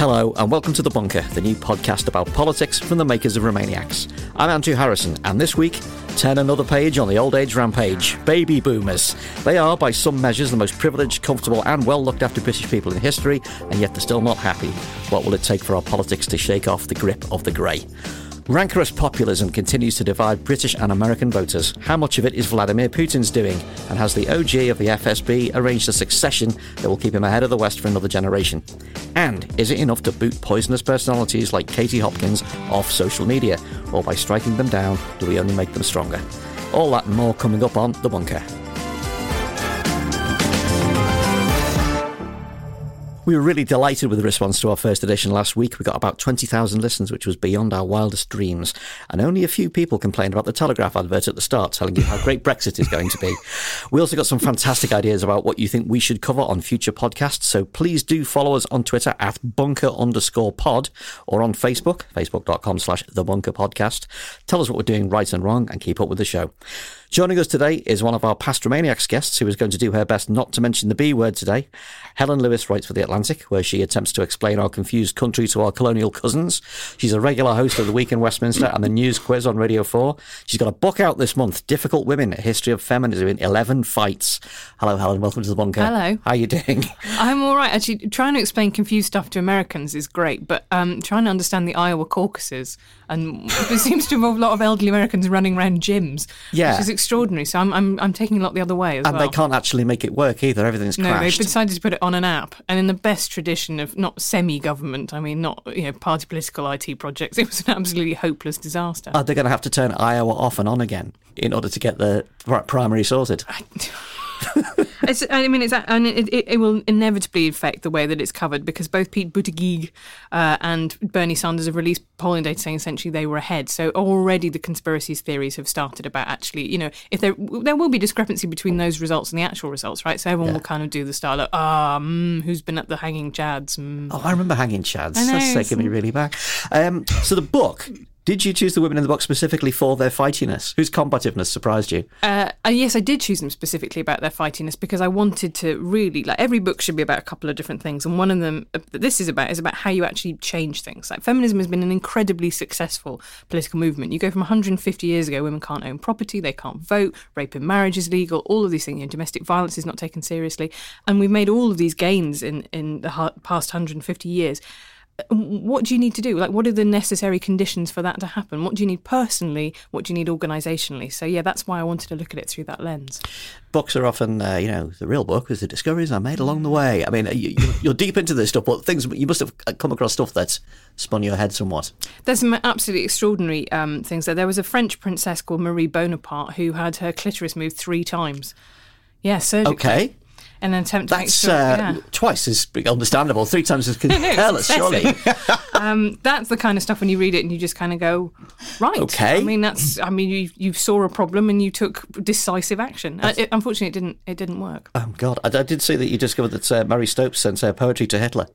Hello, and welcome to The Bunker, the new podcast about politics from the makers of Remainiacs. I'm Andrew Harrison, and this week, turn another page on the old age rampage baby boomers. They are, by some measures, the most privileged, comfortable, and well looked after British people in history, and yet they're still not happy. What will it take for our politics to shake off the grip of the grey? Rancorous populism continues to divide British and American voters. How much of it is Vladimir Putin's doing? And has the OG of the FSB arranged a succession that will keep him ahead of the West for another generation? And is it enough to boot poisonous personalities like Katie Hopkins off social media? Or by striking them down, do we only make them stronger? All that and more coming up on The Bunker. We were really delighted with the response to our first edition last week. We got about 20,000 listens, which was beyond our wildest dreams. And only a few people complained about the Telegraph advert at the start, telling you how great Brexit is going to be. We also got some fantastic ideas about what you think we should cover on future podcasts. So please do follow us on Twitter at bunker underscore pod or on Facebook, facebook.com slash the bunker podcast. Tell us what we're doing right and wrong and keep up with the show. Joining us today is one of our past Remainiacs guests who is going to do her best not to mention the B word today. Helen Lewis writes for The Atlantic, where she attempts to explain our confused country to our colonial cousins. She's a regular host of The Week in Westminster and the News Quiz on Radio 4. She's got a book out this month, Difficult Women, A History of Feminism in 11 Fights. Hello, Helen. Welcome to the bunker. Hello. How are you doing? I'm all right. Actually, trying to explain confused stuff to Americans is great, but um, trying to understand the Iowa caucuses and it seems to involve a lot of elderly Americans running around gyms, Yeah. which is extraordinary. So I'm, I'm, I'm taking a lot the other way as And well. they can't actually make it work either. Everything's no, crashed. they've decided to put it on an app, and in the best tradition of not semi-government, I mean, not you know party political IT projects, it was an absolutely hopeless disaster. Uh, Are they going to have to turn Iowa off and on again in order to get the primary sorted? I mean, it's and it, it, it will inevitably affect the way that it's covered because both Pete Buttigieg uh, and Bernie Sanders have released polling data saying essentially they were ahead. So already the conspiracy theories have started about actually, you know, if there there will be discrepancy between those results and the actual results, right? So everyone will kind of do the style of ah, mm, who's been at the hanging chads? Mm. Oh, I remember hanging chads. Know, That's taking me really back. Um, so the book. Did you choose the women in the book specifically for their fightiness? Whose combativeness surprised you? Uh, yes, I did choose them specifically about their fightiness because I wanted to really like every book should be about a couple of different things, and one of them uh, that this is about is about how you actually change things. Like feminism has been an incredibly successful political movement. You go from 150 years ago, women can't own property, they can't vote, rape in marriage is legal, all of these things. You know, domestic violence is not taken seriously, and we've made all of these gains in in the past 150 years what do you need to do? Like, what are the necessary conditions for that to happen? What do you need personally? What do you need organisationally? So, yeah, that's why I wanted to look at it through that lens. Books are often, uh, you know, the real book is the discoveries I made along the way. I mean, you, you're deep into this stuff, but things you must have come across stuff that's spun your head somewhat. There's some absolutely extraordinary um, things there. There was a French princess called Marie Bonaparte who had her clitoris moved three times. Yeah, surgically. Okay, an attempt to that's uh, yeah. twice as understandable, three times as careless, surely. um, that's the kind of stuff when you read it and you just kind of go, right. Okay. I mean, that's. I mean, you you saw a problem and you took decisive action. Uh, it, unfortunately, it didn't. It didn't work. Oh God, I, I did see that you discovered that uh, Marie Stopes sent uh, poetry to Hitler.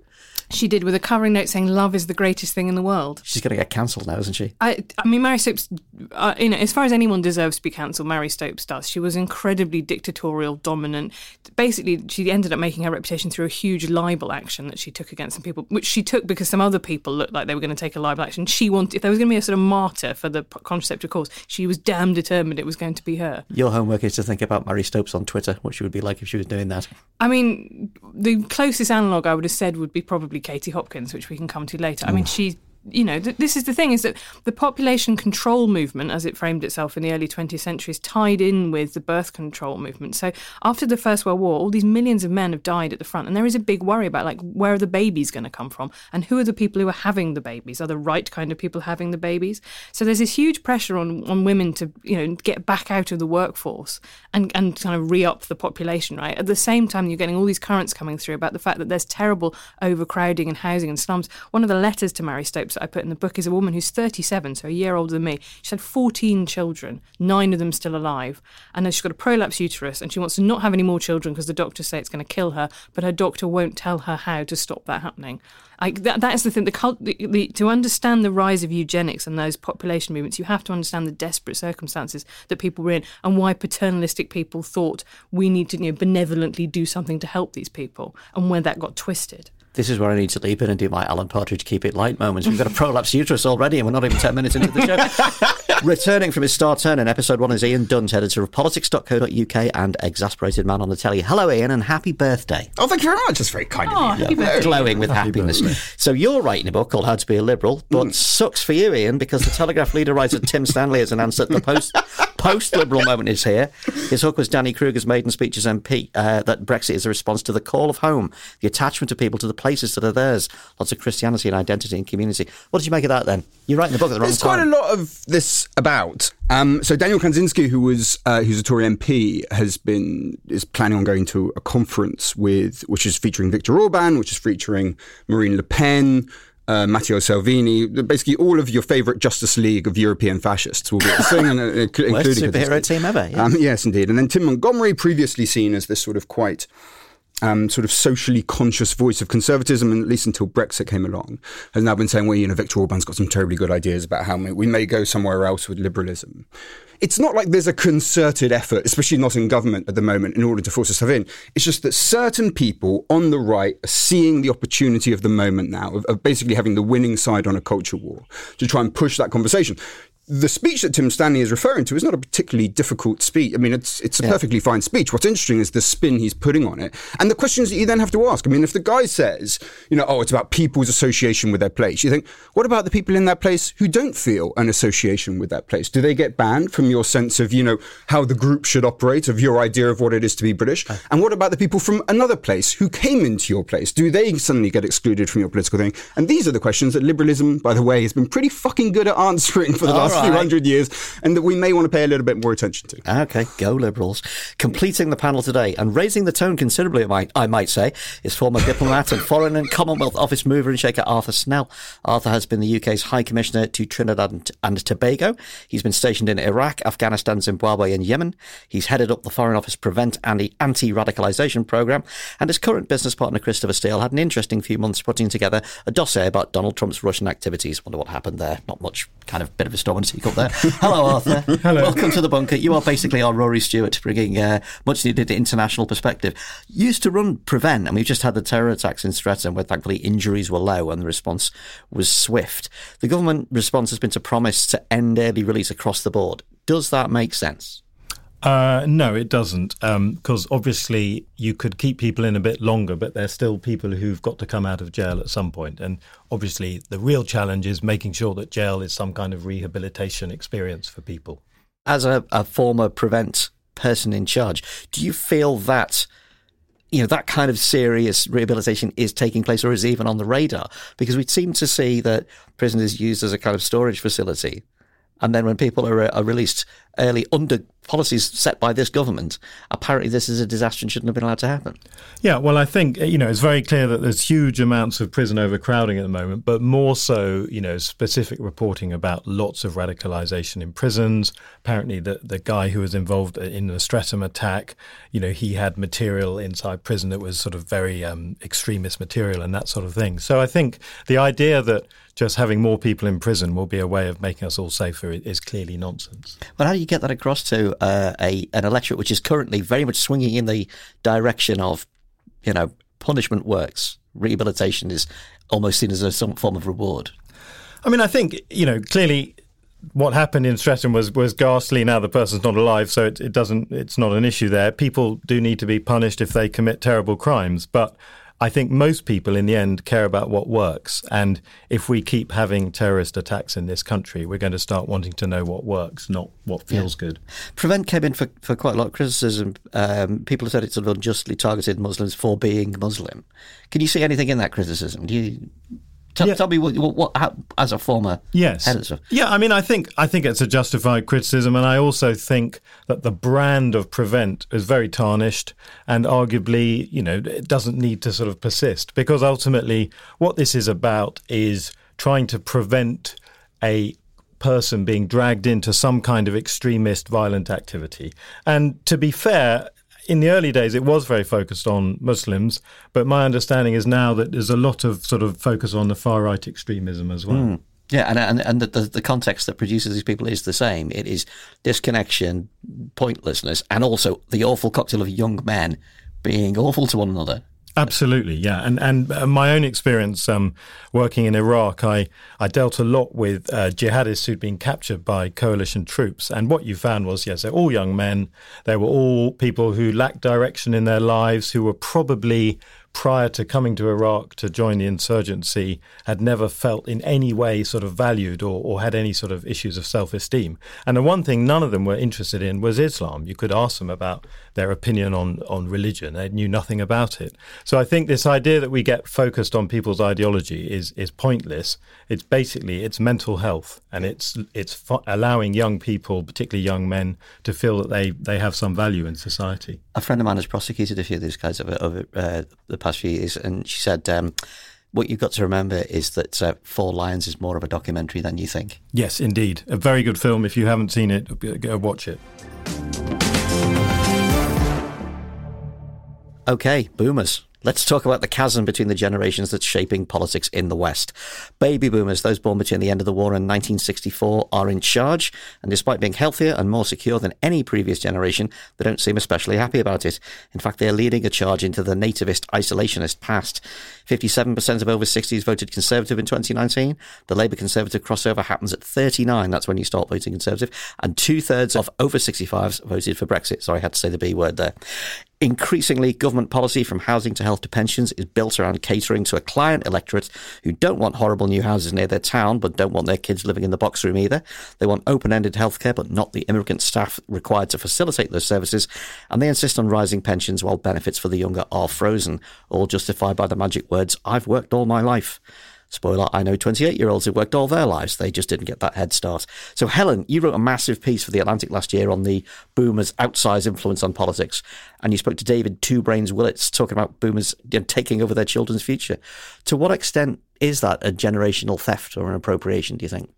She did with a covering note saying, "Love is the greatest thing in the world." She's going to get cancelled now, isn't she? I, I mean, Marie Stopes, uh, you know, as far as anyone deserves to be cancelled, Marie Stopes does. She was incredibly dictatorial, dominant. Basically, she ended up making her reputation through a huge libel action that she took against some people, which she took because some other people looked like they were going to take a libel action. She wanted, if there was going to be a sort of martyr for the contraceptive cause, she was damn determined it was going to be her. Your homework is to think about Marie Stopes on Twitter, what she would be like if she was doing that. I mean, the closest analogue I would have said would be probably Katie Hopkins, which we can come to later. I mean, she you know, th- this is the thing: is that the population control movement, as it framed itself in the early 20th century, is tied in with the birth control movement. So after the First World War, all these millions of men have died at the front, and there is a big worry about like where are the babies going to come from, and who are the people who are having the babies? Are the right kind of people having the babies? So there's this huge pressure on on women to you know get back out of the workforce and and kind of re up the population. Right at the same time, you're getting all these currents coming through about the fact that there's terrible overcrowding and housing and slums. One of the letters to Marie Stopes that I put in the book is a woman who's 37, so a year older than me. She's had 14 children, nine of them still alive, and then she's got a prolapse uterus, and she wants to not have any more children because the doctors say it's going to kill her, but her doctor won't tell her how to stop that happening. Like that, that is the thing. The, cult, the, the, to understand the rise of eugenics and those population movements, you have to understand the desperate circumstances that people were in and why paternalistic people thought we need to you know, benevolently do something to help these people, and where that got twisted this is where I need to leap in and do my Alan Partridge keep it light moments. We've got a prolapse uterus already, and we're not even 10 minutes into the show. Returning from his star turn in episode one is Ian Dunt, editor of politics.co.uk and exasperated man on the telly. Hello, Ian, and happy birthday. Oh, thank you very much. That's very kind oh, of you. Yeah. Glowing with happy happiness. Birthday. So you're writing a book called How to Be a Liberal, but mm. sucks for you, Ian, because the Telegraph leader writer Tim Stanley has announced that the post post liberal moment is here. His hook was Danny Kruger's maiden speech as MP uh, that Brexit is a response to the call of home, the attachment of people to the places that are theirs. Lots of Christianity and identity and community. What did you make of that then? You're writing the book at the wrong There's time. There's quite a lot of this about. Um, so Daniel Kawczynski, who was uh, who's a Tory MP, has been is planning on going to a conference with which is featuring Viktor Orban, which is featuring Marine Le Pen uh, Matteo Salvini, basically all of your favourite Justice League of European fascists will be singing, uh, including superhero team ever. Um, yes, indeed. And then Tim Montgomerie, previously seen as this sort of quite um, sort of socially conscious voice of conservatism, and at least until Brexit came along, has now been saying, well, you know, Viktor Orban's got some terribly good ideas about how we may go somewhere else with liberalism it's not like there's a concerted effort, especially not in government at the moment, in order to force stuff in. It's just that certain people on the right are seeing the opportunity of the moment now, of, of basically having the winning side on a culture war, to try and push that conversation the speech that Tim Stanley is referring to is not a particularly difficult speech. I mean, it's it's a yeah. perfectly fine speech. What's interesting is the spin he's putting on it and the questions that you then have to ask. I mean, if the guy says, you know, oh, it's about people's association with their place, you think, what about the people in that place who don't feel an association with that place? Do they get banned from your sense of, you know, how the group should operate, of your idea of what it is to be British? Uh. And what about the people from another place who came into your place? Do they suddenly get excluded from your political thing? And these are the questions that liberalism, by the way, has been pretty fucking good at answering for the last right. few hundred years, and that we may want to pay a little bit more attention to. Okay, go Liberals. Completing the panel today and raising the tone considerably, I might, I might say, is former diplomat and Foreign and Commonwealth Office mover and shaker Arthur Snell. Arthur has been the UK's High Commissioner to Trinidad and, and Tobago. He's been stationed in Iraq, Afghanistan, Zimbabwe, and Yemen. He's headed up the Foreign Office Prevent and the Anti Radicalisation Programme, and his current business partner, Christopher Steele, had an interesting few months putting together a dossier about Donald Trump's Russian activities. Wonder what happened there. Not much, kind of bit of a storm and sequel there. Hello, Arthur. Hello. Welcome to the bunker. You are basically our Rory Stewart, bringing uh, much needed international perspective. Used to run Prevent, and we've just had the terror attacks in Streatham, where thankfully injuries were low and the response was swift. The government response has been to promise to end early release across the board. Does that make sense? Uh, no, it doesn't, because um, obviously you could keep people in a bit longer, but there's still people who've got to come out of jail at some point. And obviously, the real challenge is making sure that jail is some kind of rehabilitation experience for people. As a, a former prevent person in charge, do you feel that? you know that kind of serious rehabilitation is taking place or is even on the radar because we seem to see that prison is used as a kind of storage facility and then when people are, are released early under policies set by this government, apparently this is a disaster and shouldn't have been allowed to happen. Yeah, well, I think you know it's very clear that there's huge amounts of prison overcrowding at the moment, but more so, you know, specific reporting about lots of radicalisation in prisons. Apparently, the the guy who was involved in the Streatham attack, you know, he had material inside prison that was sort of very um, extremist material and that sort of thing. So I think the idea that just having more people in prison will be a way of making us all safer is clearly nonsense. Well, how do you get that across to uh, a an electorate which is currently very much swinging in the direction of, you know, punishment works, rehabilitation is almost seen as a some form of reward? I mean, I think you know clearly what happened in Streatham was was ghastly. Now the person's not alive, so it, it doesn't. It's not an issue there. People do need to be punished if they commit terrible crimes, but I think most people in the end care about what works. And if we keep having terrorist attacks in this country, we're going to start wanting to know what works, not what feels yeah. good. Prevent came in for, for quite a lot of criticism. Um, people have said it's sort of unjustly targeted Muslims for being Muslim. Can you see anything in that criticism? Do you Tell, yeah. tell me what, what, what how, as a former yes, yeah. I mean, I think I think it's a justified criticism, and I also think that the brand of prevent is very tarnished, and arguably, you know, it doesn't need to sort of persist because ultimately, what this is about is trying to prevent a person being dragged into some kind of extremist violent activity. And to be fair, in the early days, it was very focused on Muslims, but my understanding is now that there's a lot of sort of focus on the far right extremism as well. Mm. Yeah, and and, and the, the, the context that produces these people is the same. It is disconnection, pointlessness, and also the awful cocktail of young men being awful to one another Absolutely, yeah, and and uh, my own experience um, working in Iraq, I I dealt a lot with uh, jihadists who'd been captured by coalition troops, and what you found was yes, they're all young men. They were all people who lacked direction in their lives, who were probably prior to coming to Iraq to join the insurgency had never felt in any way sort of valued or, or had any sort of issues of self esteem. And the one thing none of them were interested in was Islam. You could ask them about their opinion on, on religion, they knew nothing about it. So I think this idea that we get focused on people's ideology is, is pointless. It's basically it's mental health and it's, it's allowing young people, particularly young men, to feel that they, they have some value in society. A friend of mine has prosecuted a few of these guys over, over uh, the past few years, and she said. Um, what you've got to remember is that uh, Four Lions is more of a documentary than you think. Yes, indeed. A very good film. If you haven't seen it, go watch it. Okay, boomers. Let's talk about the chasm between the generations that's shaping politics in the West. Baby boomers, those born between the end of the war and 1964, are in charge, and despite being healthier and more secure than any previous generation, they don't seem especially happy about it. In fact, they're leading a charge into the nativist, isolationist past. 57% of over 60s voted Conservative in 2019. The Labour Conservative crossover happens at 39. That's when you start voting Conservative. And two thirds of over 65s voted for Brexit. Sorry, I had to say the B word there. Increasingly, government policy from housing to health to pensions is built around catering to a client electorate who don't want horrible new houses near their town, but don't want their kids living in the box room either. They want open ended healthcare, but not the immigrant staff required to facilitate those services. And they insist on rising pensions while benefits for the younger are frozen, all justified by the magic words, I've worked all my life. Spoiler, I know 28 year olds who worked all their lives. They just didn't get that head start. So, Helen, you wrote a massive piece for The Atlantic last year on the boomers' outsized influence on politics. And you spoke to David Two Brains Willetts talking about boomers you know, taking over their children's future. To what extent is that a generational theft or an appropriation, do you think?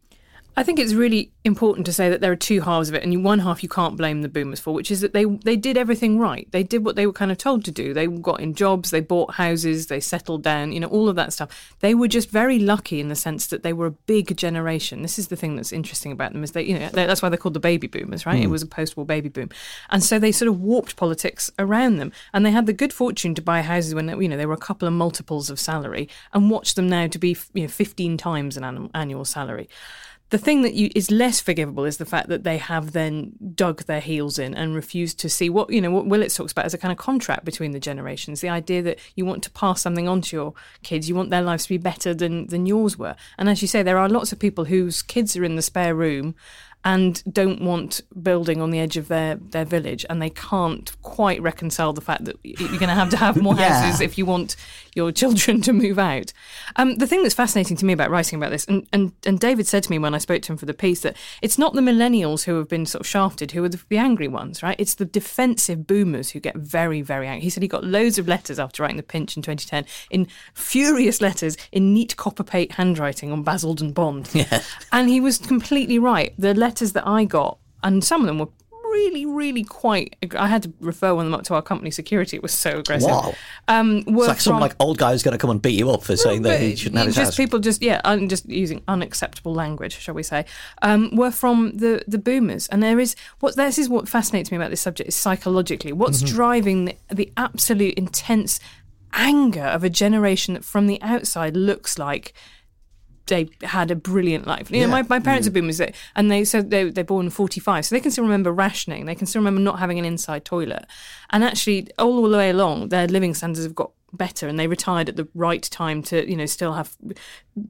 I think it's really important to say that there are two halves of it, and one half you can't blame the boomers for, which is that they they did everything right. They did what they were kind of told to do. They got in jobs, they bought houses, they settled down, you know, all of that stuff. They were just very lucky in the sense that they were a big generation. This is the thing that's interesting about them is they, you know, that's why they're called the baby boomers, right? Mm. It hmm. was a post-war baby boom, and so they sort of warped politics around them, and they had the good fortune to buy houses when you know they were a couple of multiples of salary, and watch them now to be you know 15 times an annual salary. The thing that you, is less forgivable is the fact that they have then dug their heels in and refused to see what you know what Willetts talks about as a kind of contract between the generations. The idea that you want to pass something on to your kids, you want their lives to be better than than yours were. And as you say, there are lots of people whose kids are in the spare room and don't want building on the edge of their, their village and they can't quite reconcile the fact that you're going to have to have more yeah. houses if you want your children to move out. Um, the thing that's fascinating to me about writing about this, and, and, and David said to me when I spoke to him for the piece that it's not the millennials who have been sort of shafted who are the, the angry ones, right? It's the defensive boomers who get very, very angry. He said he got loads of letters after writing The Pinch in 2010 in furious letters in neat copperplate handwriting on Basildon Bond. Yeah. And he was completely right. The letters that I got, and some of them were really, really quite. I had to refer one of them up to our company security. It was so aggressive. Wow. Um, it's like some like old guy who's going to come and beat you up for saying that he shouldn't have his just house. people just yeah, un, just using unacceptable language, shall we say? Um, were from the the boomers, and there is what this is what fascinates me about this subject is psychologically what's mm-hmm. driving the, the absolute intense anger of a generation that from the outside looks like they had a brilliant life. You yeah. know, my, my parents mm. have been with it, and they so they they're born in forty five, so they can still remember rationing. They can still remember not having an inside toilet, and actually all the way along, their living standards have got better and they retired at the right time to you know still have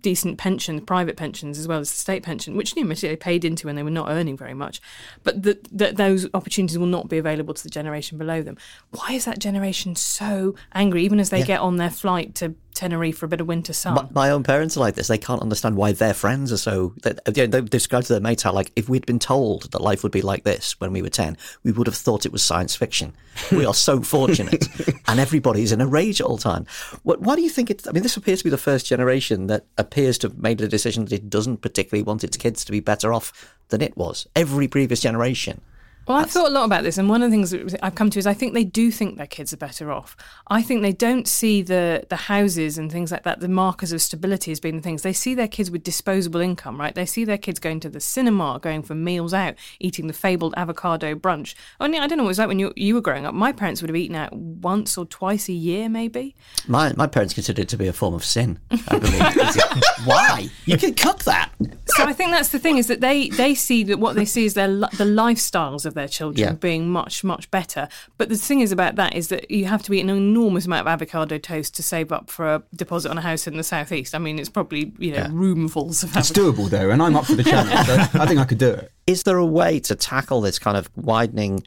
decent pensions private pensions as well as the state pension which you know, they paid into when they were not earning very much but that those opportunities will not be available to the generation below them why is that generation so angry even as they Yeah. get on their flight to Tenerife for a bit of winter sun My, my own parents are like this. They can't understand why their friends are so. That, uh, you know, they describe to their mates how, like, if we'd been told that life would be like this when we were 10, we would have thought it was science fiction. We are so fortunate. and everybody's in a rage all the time. What, why do you think it? I mean, this appears to be the first generation that appears to have made a decision that it doesn't particularly want its kids to be better off than it was. Every previous generation. Well, I've thought a lot about this, and one of the things that I've come to is I think they do think their kids are better off. I think they don't see the the houses and things like that, the markers of stability as being the things. They see their kids with disposable income, right? They see their kids going to the cinema, going for meals out, eating the fabled avocado brunch. I mean, I don't know what it was like when you you were growing up. My parents would have eaten out once or twice a year, maybe. My, my parents considered it to be a form of sin. I believe. why? You can cook that. so I think that's the thing is that they they see that what they see is their the lifestyles of their children Yeah. being much much better. But the thing is about that is that you have to eat an enormous amount of avocado toast to save up for a deposit on a house in the southeast. I mean, it's probably you know Yeah. roomfuls of It's avocado. doable though, and I'm up for the challenge. so I think I could do it. is there a way to tackle this kind of widening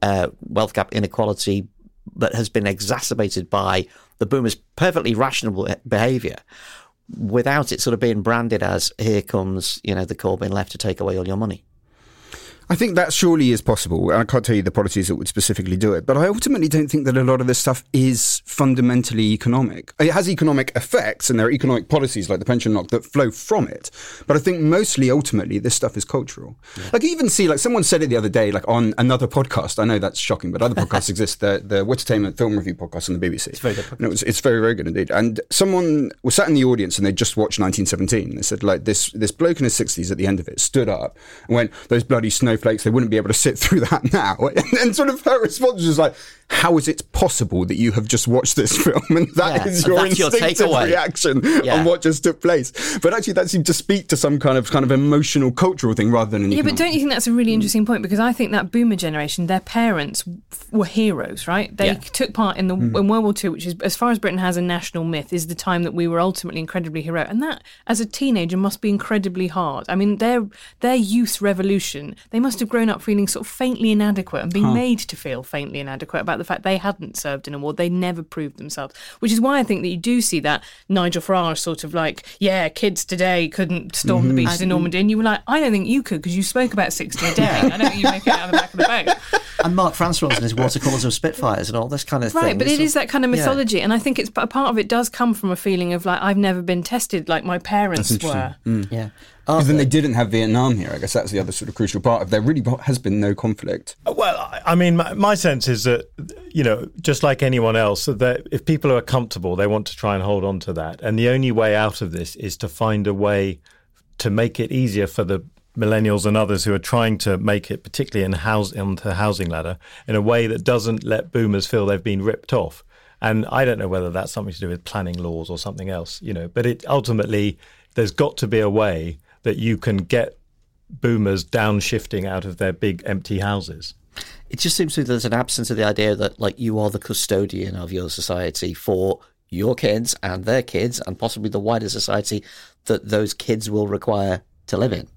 uh, wealth gap inequality that has been exacerbated by the boomers' perfectly rational behaviour without it sort of being branded as here comes you know the Corbyn left to take away all your money? I think that surely is possible. and I can't tell you the policies that would specifically do it, but I ultimately don't think that a lot of this stuff is fundamentally economic. It has economic effects, and there are economic policies like the pension lock that flow from it. But I think mostly, ultimately, this stuff is cultural. Like, you even see, like, someone said it the other day, like on another podcast. I know that's shocking, but other podcasts exist. The the Entertainment Film Review podcast on the BBC. It's very good And it was, it's very, very good indeed. And someone was sat in the audience and they just watched 1917. They said, like, this this bloke in his 60s at the end of it stood up and went, those bloody snowflakes, they wouldn't be able to sit through that now. And, and sort of her response was like, how is it possible that you have just watched this film and that Yeah, is your that's your instinctive reaction Yeah. on what just took place? But actually, that seemed to speak to some kind of kind of emotional, cultural thing rather than an Yeah, but don't you think that's a really interesting point? Because I think that boomer generation, their parents were heroes, right? They Yeah. took part in the hmm. in World War II, which is, as far as Britain has a national myth, is the time that we were ultimately incredibly heroic, and that, as a teenager, must be incredibly hard. I mean, their their youth revolution, they must have grown up feeling sort of faintly inadequate and being made to feel faintly inadequate about the fact they hadn't served in a war, they never proved themselves. Which is why I think that you do see that Nigel Farage sort of like, yeah, kids today couldn't storm the mm-hmm. beaches in Normandy, and you were like, I don't think you could because you spoke about sixty a day. I don't think you make it out of the back of the boat. And Mark Francois and his watercolours of Spitfires and all this kind of thing. Right, but It's it is sort that kind of yeah. mythology, and I think it's a part of it does come from a feeling of like I've never been tested like my parents were. Mm. Yeah. Because then they didn't have Vietnam here. I guess that's the other sort of crucial part. Of there really has been no conflict. Uh, well, I- I mean, my, my sense is that, you know, just like anyone else, that if people are comfortable, they want to try and hold on to that. And the only way out of this is to find a way to make it easier for the millennials and others who are trying to make it, particularly in house on the housing ladder, in a way that doesn't let boomers feel they've been ripped off. And I don't know whether that's something to do with planning laws or something else, you know. But it ultimately, there's got to be a way that you can get boomers downshifting out of their big empty houses. It just seems to me there's an absence of the idea that like you are the custodian of your society for your kids and their kids and possibly the wider society that those kids will require to live in.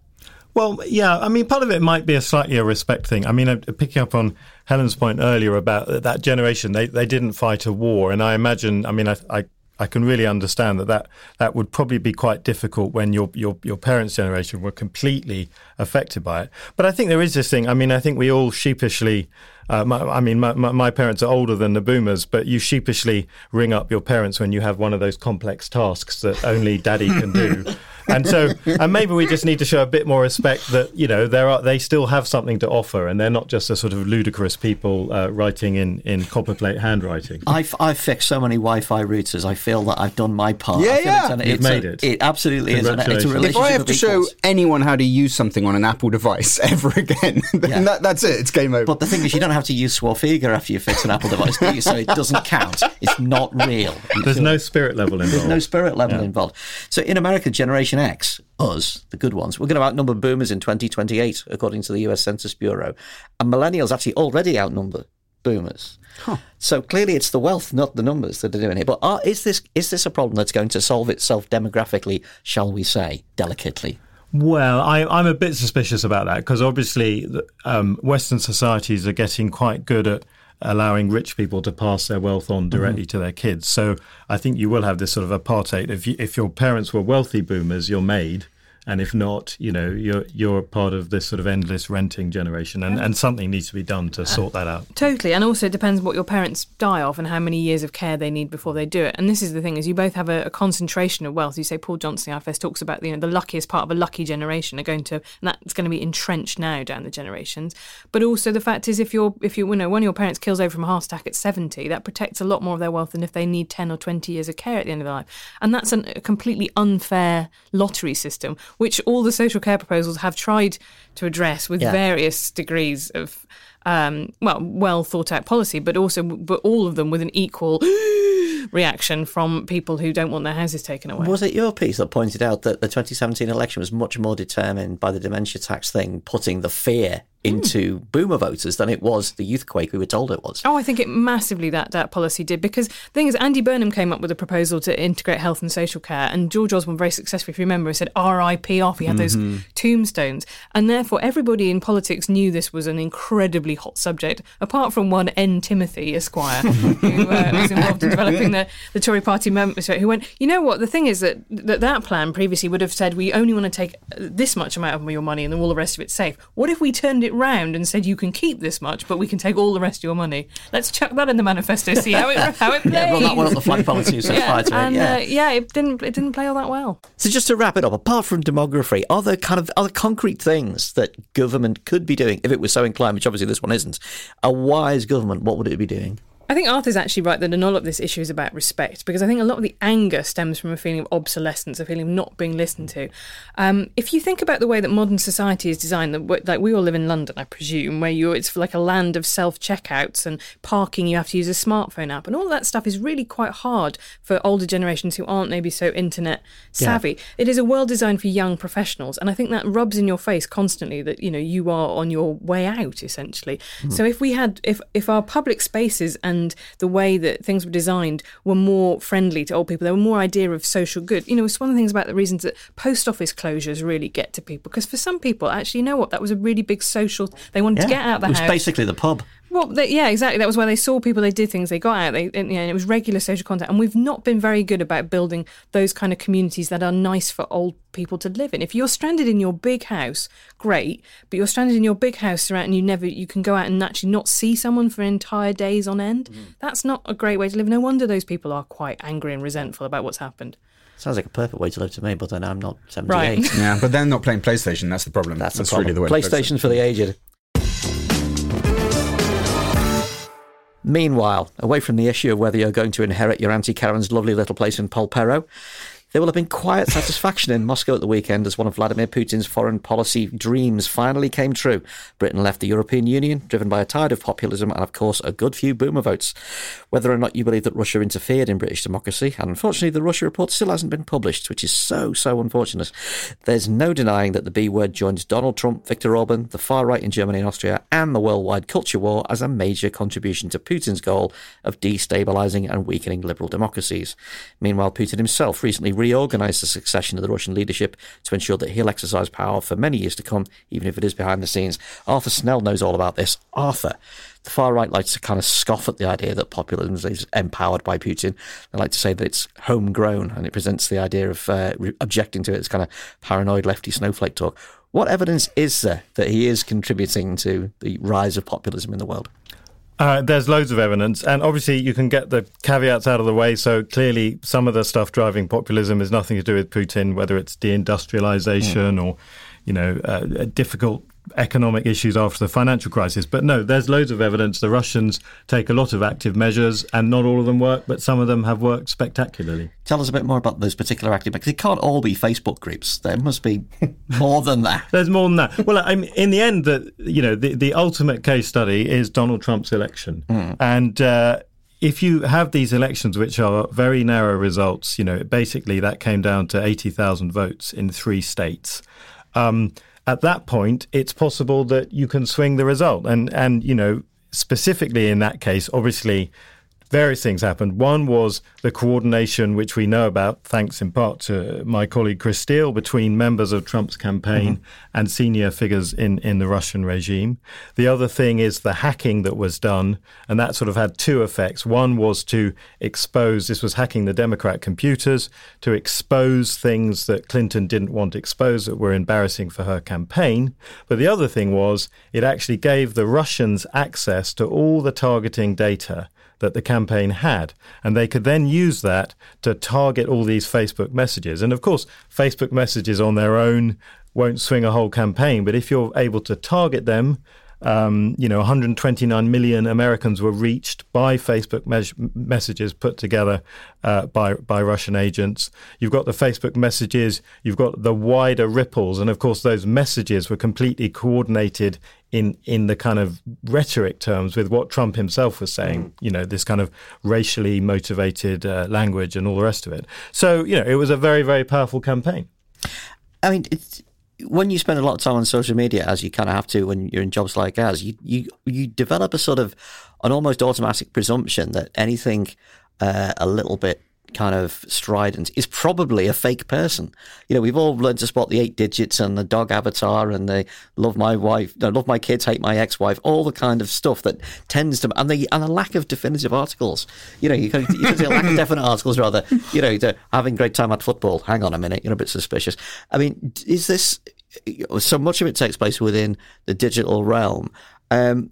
Well, yeah, I mean, part of it might be a slightly a respect thing. I mean, uh, picking up on Helen's point earlier about that- that generation, they, they didn't fight a war. And I imagine, I mean, I, I, I can really understand that, that that would probably be quite difficult when your, your, your parents' generation were completely affected by it. But I think there is this thing. I mean, I think we all sheepishly, uh, my, I mean, my, my, my parents are older than the boomers, but you sheepishly ring up your parents when you have one of those complex tasks that only daddy can do. And so, and maybe we just need to show a bit more respect that you know there are they still have something to offer, and they're not just a sort of ludicrous people uh, writing in in copperplate handwriting. I've, I've fixed so many Wi-Fi routers. I feel that I've done my part. Yeah, yeah. it's an- You've it's made a- it. It absolutely is. An, it's a relationship If I have of to show anyone how to use something on an Apple device ever again, then Yeah. that, that's it. It's game over. But the thing is, you don't have to use Swarfega after you fix an Apple device, do you? So it doesn't count. It's not real. There's no spirit level involved. There's no spirit level involved. So in America, Generation X, us, the good ones, we're going to outnumber boomers in 2028, according to the US Census Bureau. And millennials actually already outnumber boomers. So clearly, it's the wealth, not the numbers, that are doing it. But are, is this is this a problem that's going to solve itself demographically? Shall we say delicately? Well, I, am a bit suspicious about that because obviously um, Western societies are getting quite good at allowing rich people to pass their wealth on directly mm-hmm. to their kids. So I think you will have this sort of apartheid. If you, if your parents were wealthy boomers, you're made and if not, you know, you're you're part of this sort of endless renting generation, and, and something needs to be done to sort that out. Totally, and also it depends what your parents die of and how many years of care they need before they do it. And this is the thing: is you both have a, a concentration of wealth. You say Paul Johnson, IFS talks about you know the luckiest part of a lucky generation are going to, and that's going to be entrenched now down the generations. But also the fact is, if you're if you, you know one of your parents kills over from a heart attack at seventy, that protects a lot more of their wealth than if they need ten or twenty years of care at the end of their life. And that's an, a completely unfair lottery system which all the social care proposals have tried to address with yeah. various degrees of um, well, well thought out policy, but also, but all of them with an equal reaction from people who don't want their houses taken away. Was it your piece that pointed out that the 2017 election was much more determined by the dementia tax thing, putting the fear into mm. boomer voters than it was the youthquake we were told it was. Oh, I think it massively that that policy did because the thing is, Andy Burnham came up with a proposal to integrate health and social care, and George Osborne very successfully, if you remember, said R.I.P. off. He had mm-hmm. those tombstones, and therefore everybody in politics knew this was an incredibly hot subject. Apart from one N. Timothy Esquire, who uh, was involved in developing the, the Tory Party members, who went, you know what? The thing is that, that that plan previously would have said we only want to take this much amount of your money and then all the rest of it's safe. What if we turned it round and said you can keep this much, but we can take all the rest of your money. Let's chuck that in the manifesto, see how it how it plays. yeah, run that one up the flag policy. yeah, and, yeah. Uh, yeah, it didn't it didn't play all that well. So just to wrap it up, apart from demography, are there kind of other concrete things that government could be doing if it was so inclined, which obviously this one isn't? A wise government, what would it be doing? I think Arthur's actually right that a lot of this issue is about respect because I think a lot of the anger stems from a feeling of obsolescence, a feeling of not being listened to. Um, if you think about the way that modern society is designed, like we all live in London, I presume, where you it's like a land of self checkouts and parking, you have to use a smartphone app, and all that stuff is really quite hard for older generations who aren't maybe so internet savvy. Yeah. It is a world designed for young professionals, and I think that rubs in your face constantly that you know you are on your way out essentially. Mm. So if we had if if our public spaces and and the way that things were designed were more friendly to old people. There were more idea of social good. You know, it's one of the things about the reasons that post office closures really get to people because for some people, actually, you know what? That was a really big social. They wanted yeah, to get out of the it was house. Basically, the pub. Well, they, yeah, exactly. That was where they saw people, they did things, they got out, they, and, you know, it was regular social contact. And we've not been very good about building those kind of communities that are nice for old people to live in. If you're stranded in your big house, great, but you're stranded in your big house and you never, you can go out and actually not see someone for entire days on end. Mm. That's not a great way to live. No wonder those people are quite angry and resentful about what's happened. Sounds like a perfect way to live to me, but then I'm not 78. Right. yeah, but they're not playing PlayStation. That's the problem. That's, that's the problem. really the way. PlayStation for the aged. Meanwhile, away from the issue of whether you're going to inherit your Auntie Karen's lovely little place in Polperro, there will have been quiet satisfaction in Moscow at the weekend as one of Vladimir Putin's foreign policy dreams finally came true. Britain left the European Union, driven by a tide of populism and, of course, a good few boomer votes. Whether or not you believe that Russia interfered in British democracy, and unfortunately the Russia report still hasn't been published, which is so, so unfortunate. There's no denying that the B word joins Donald Trump, Viktor Orban, the far right in Germany and Austria, and the worldwide culture war as a major contribution to Putin's goal of destabilizing and weakening liberal democracies. Meanwhile, Putin himself recently reorganise the succession of the Russian leadership to ensure that he'll exercise power for many years to come, even if it is behind the scenes. Arthur Snell knows all about this. Arthur, the far right likes to kind of scoff at the idea that populism is empowered by Putin. They like to say that it's homegrown and it presents the idea of uh, objecting to it as kind of paranoid lefty snowflake talk. What evidence is there that he is contributing to the rise of populism in the world? Uh, there's loads of evidence, and obviously you can get the caveats out of the way. So clearly, some of the stuff driving populism is nothing to do with Putin, whether it's deindustrialization mm. or, you know, uh, difficult economic issues after the financial crisis. But no, there's loads of evidence. The Russians take a lot of active measures, and not all of them work, but some of them have worked spectacularly. Tell us a bit more about those particular active because it can't all be Facebook groups. There must be more than that. there's more than that. Well, I mean, in the end, that you know, the, the ultimate case study is Donald Trump's election, mm. and. Uh, if you have these elections, which are very narrow results, you know, basically that came down to 80,000 votes in three states. Um, at that point, it's possible that you can swing the result. And, and you know, specifically in that case, obviously various things happened. One was the coordination, which we know about, thanks in part to my colleague Chris Steele, between members of Trump's campaign mm-hmm. and senior figures in, in the Russian regime. The other thing is the hacking that was done, and that sort of had two effects. One was to expose, this was hacking the Democrat computers, to expose things that Clinton didn't want exposed that were embarrassing for her campaign. But the other thing was it actually gave the Russians access to all the targeting data that the campaign had. And they could then use that to target all these Facebook messages. And of course, Facebook messages on their own won't swing a whole campaign, but if you're able to target them, um, you know, 129 million Americans were reached by Facebook mes- messages put together uh, by by Russian agents. You've got the Facebook messages. You've got the wider ripples, and of course, those messages were completely coordinated in in the kind of rhetoric terms with what Trump himself was saying. Mm. You know, this kind of racially motivated uh, language and all the rest of it. So, you know, it was a very very powerful campaign. I mean, it's when you spend a lot of time on social media, as you kind of have to when you're in jobs like ours, you you you develop a sort of an almost automatic presumption that anything uh, a little bit kind of strident is probably a fake person. You know, we've all learned to spot the eight digits and the dog avatar and the love my wife, no, love my kids, hate my ex-wife, all the kind of stuff that tends to, and the and a lack of definitive articles. You know, you can, you can say a lack of definite articles rather. You know, having great time at football. Hang on a minute, you're a bit suspicious. I mean, is this so much of it takes place within the digital realm? Um,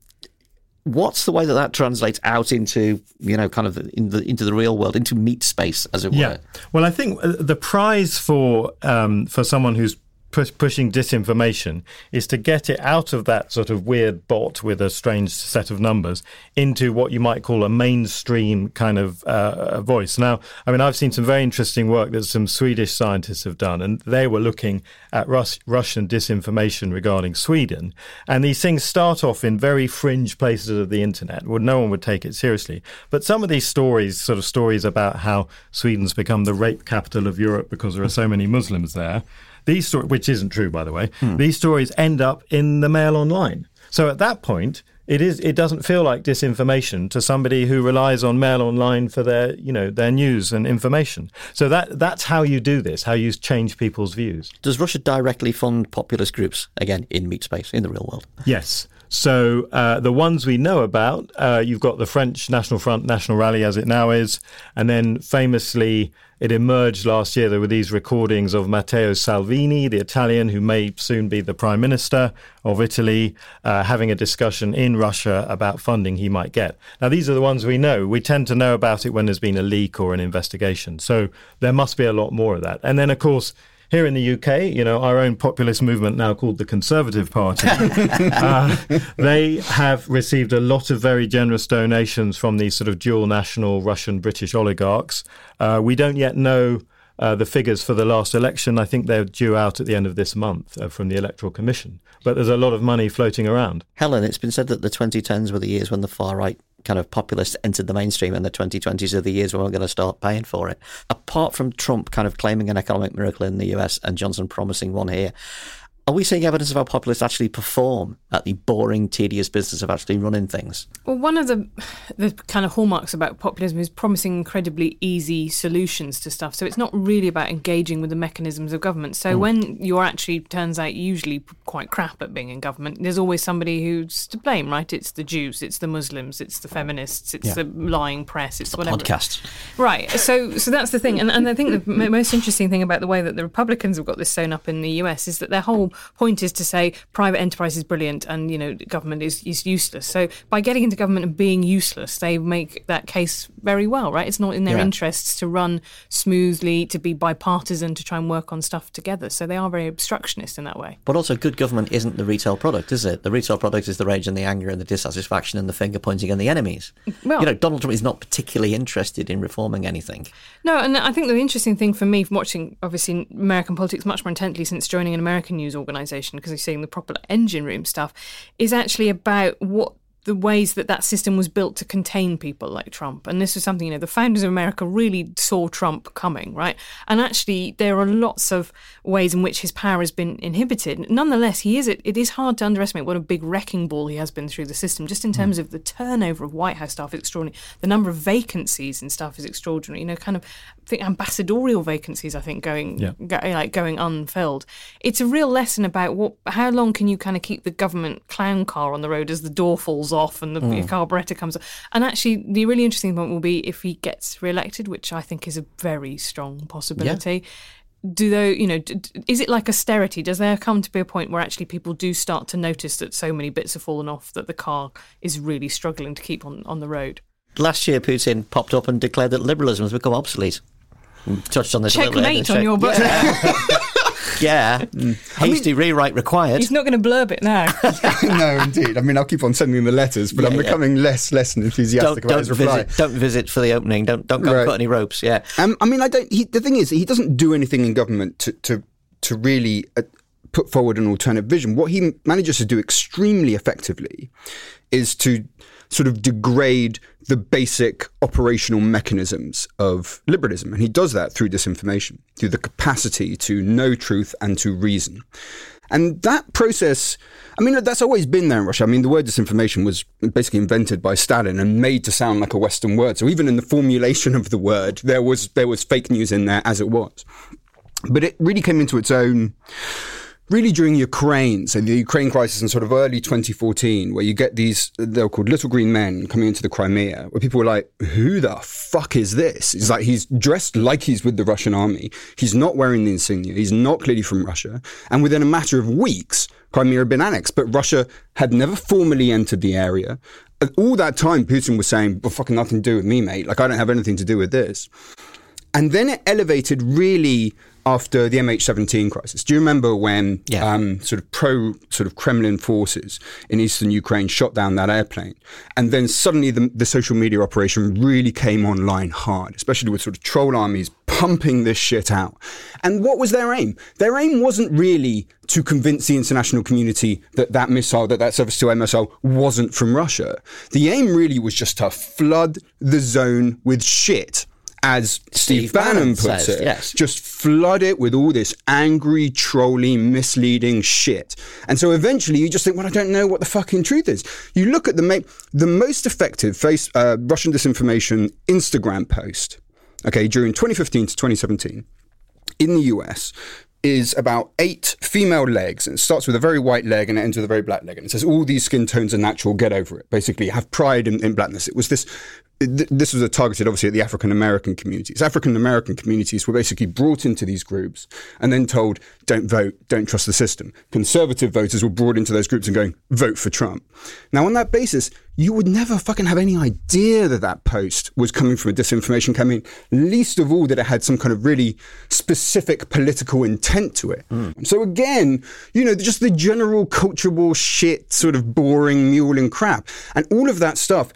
what's the way that that translates out into you know kind of in the, into the real world into meat space as it were yeah well i think uh, the prize for um, for someone who's push, pushing disinformation is to get it out of that sort of weird bot with a strange set of numbers into what you might call a mainstream kind of uh, voice. Now, I mean, I've seen some very interesting work that some Swedish scientists have done, and they were looking at Rus- Russian disinformation regarding Sweden. And these things start off in very fringe places of the internet where no one would take it seriously. But some of these stories, sort of stories about how Sweden's become the rape capital of Europe because there are so many Muslims there. These stories, which isn't true, by the way, hmm. these stories end up in the Mail Online. So at that point, it is it doesn't feel like disinformation to somebody who relies on mail online for their you know their news and information so that that's how you do this how you change people's views does russia directly fund populist groups again in meat space in the real world yes so uh, the ones we know about, uh, you've got the French National Front National Rally as it now is, and then famously it emerged last year. There were these recordings of Matteo Salvini, the Italian who may soon be the Prime Minister of Italy, uh, having a discussion in Russia about funding he might get. Now these are the ones we know. We tend to know about it when there's been a leak or an investigation. So there must be a lot more of that. And then of course here in the UK, you know, our own populist movement, now called the Conservative Party, uh, they have received a lot of very generous donations from these sort of dual national Russian British oligarchs. Uh, we don't yet know. Uh, the figures for the last election, I think they're due out at the end of this month uh, from the Electoral Commission. But there's a lot of money floating around. Helen, it's been said that the 2010s were the years when the far right kind of populists entered the mainstream in the 2020s are the years when we're going to start paying for it. Apart from Trump kind of claiming an economic miracle in the US and Johnson promising one here, are we seeing evidence of how populists actually perform at the boring, tedious business of actually running things? Well, one of the the kind of hallmarks about populism is promising incredibly easy solutions to stuff. So it's not really about engaging with the mechanisms of government. So mm. when you're actually turns out usually quite crap at being in government, there's always somebody who's to blame, right? It's the Jews, it's the Muslims, it's the feminists, it's yeah. the lying press, it's the whatever. Podcasts. Right. So so that's the thing, and and I think the most interesting thing about the way that the Republicans have got this sewn up in the US is that their whole point is to say private enterprise is brilliant and you know government is, is useless. So by getting into government and being useless, they make that case very well, right? It's not in their yeah. interests to run smoothly, to be bipartisan, to try and work on stuff together. So they are very obstructionist in that way. But also, good government isn't the retail product, is it? The retail product is the rage and the anger and the dissatisfaction and the finger pointing and the enemies. Well, you know, Donald Trump is not particularly interested in reforming anything. No, and I think the interesting thing for me from watching, obviously, American politics much more intently since joining an American news organisation, because you're seeing the proper engine room stuff, is actually about what the ways that that system was built to contain people like Trump. And this was something, you know, the founders of America really saw Trump coming, right? And actually, there are lots of ways in which his power has been inhibited. Nonetheless, he is, it is hard to underestimate what a big wrecking ball he has been through the system, just in hmm. terms mm. of the turnover of White House staff is extraordinary. The number of vacancies in staff is extraordinary. You know, kind of, I think ambassadorial vacancies, I think, going, yeah. go, like going unfilled. It's a real lesson about what, how long can you kind of keep the government clown car on the road as the door falls off and the mm. carburettor comes off. And actually, the really interesting point will be if he gets re-elected, which I think is a very strong possibility. Yeah. Do they, you know, is it like austerity? Does there come to be a point where actually people do start to notice that so many bits have fallen off that the car is really struggling to keep on, on the road? Last year, Putin popped up and declared that liberalism has become obsolete. Touched on this Checkmate on your book. Yeah. yeah. Mm. Hasty I mean, rewrite required. He's not going to blurb it now. no, indeed. I mean, I'll keep on sending him the letters, but yeah, I'm becoming yeah. less less enthusiastic don't, about don't his reply. Visit, don't visit for the opening. Don't don't go right. cut any ropes. Yeah. Um, I mean, I don't. He, the thing is, he doesn't do anything in government to to to really. Uh, put forward an alternative vision. What he manages to do extremely effectively is to sort of degrade the basic operational mechanisms of liberalism. And he does that through disinformation, through the capacity to know truth and to reason. And that process, I mean, that's always been there in Russia. I mean, the word disinformation was basically invented by Stalin and made to sound like a Western word. So even in the formulation of the word, there was there was fake news in there as it was. But it really came into its own really during Ukraine, so the Ukraine crisis in sort of early 2014, where you get these, they're called little green men coming into the Crimea, where people were like, who the fuck is this? It's like he's dressed like he's with the Russian army. He's not wearing the insignia. He's not clearly from Russia. And within a matter of weeks, Crimea had been annexed, but Russia had never formally entered the area. all that time, Putin was saying, well, fucking nothing to do with me, mate. Like, I don't have anything to do with this. And then it elevated really after the MH17 crisis. Do you remember when yeah. um, sort of pro sort of Kremlin forces in eastern Ukraine shot down that airplane, and then suddenly the, the, social media operation really came online hard, especially with sort of troll armies pumping this shit out. And what was their aim? Their aim wasn't really to convince the international community that that missile, that that Surface 2 missile wasn't from Russia. The aim really was just to flood the zone with shit as Steve, Steve Bannon, Bannon puts says, it, yes. just flood it with all this angry, trolly, misleading shit. And so eventually you just think, well, I don't know what the fucking truth is. You look at the, ma- the most effective face, uh, Russian disinformation Instagram post, okay, during 2015 to 2017 in the US is about eight female legs and it starts with a very white leg and it ends with a very black leg and it says all these skin tones are natural get over it basically have pride in, in blackness it was this this was targeted obviously at the African American communities. African American communities were basically brought into these groups and then told, don't vote, don't trust the system. Conservative voters were brought into those groups and going, vote for Trump. Now, on that basis, you would never fucking have any idea that that post was coming from a disinformation campaign, least of all that it had some kind of really specific political intent to it. Mm. So again, you know, just the general cultural shit, sort of boring, mule and crap. And all of that stuff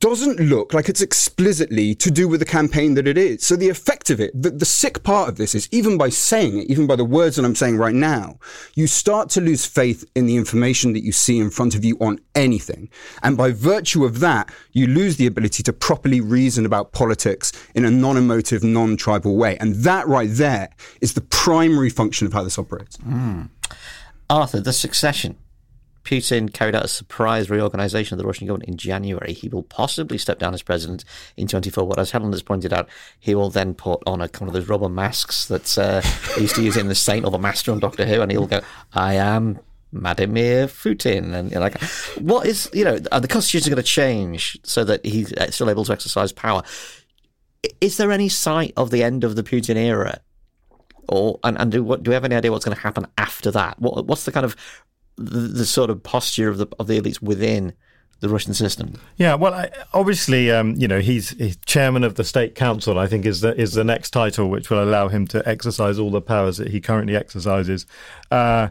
doesn't look like it's explicitly to do with the campaign that it is. So the effect of it, the, the, sick part of this is even by saying it, even by the words that I'm saying right now, you start to lose faith in the information that you see in front of you on anything. And by virtue of that, you lose the ability to properly reason about politics in a non-emotive, non-tribal way. And that right there is the primary function of how this operates. Mm. Arthur, the succession Putin carried out a surprise reorganization of the Russian government in January. He will possibly step down as president in 24. What as Helen has pointed out, he will then put on a kind of those rubber masks that uh, he used to use in The Saint or The Master on Doctor Who, and he'll go, I am Vladimir Putin. And you're like, what is, you know, the constitution is going to change so that he's uh, still able to exercise power. Is there any sight of the end of the Putin era? Or, and, and do, what, do we have any idea what's going to happen after that? What, what's the kind of the, the sort of posture of the of the elites within the Russian system. Yeah, well, I, obviously, um, you know, he's, he's, chairman of the state council. I think is the is the next title, which will allow him to exercise all the powers that he currently exercises. Uh,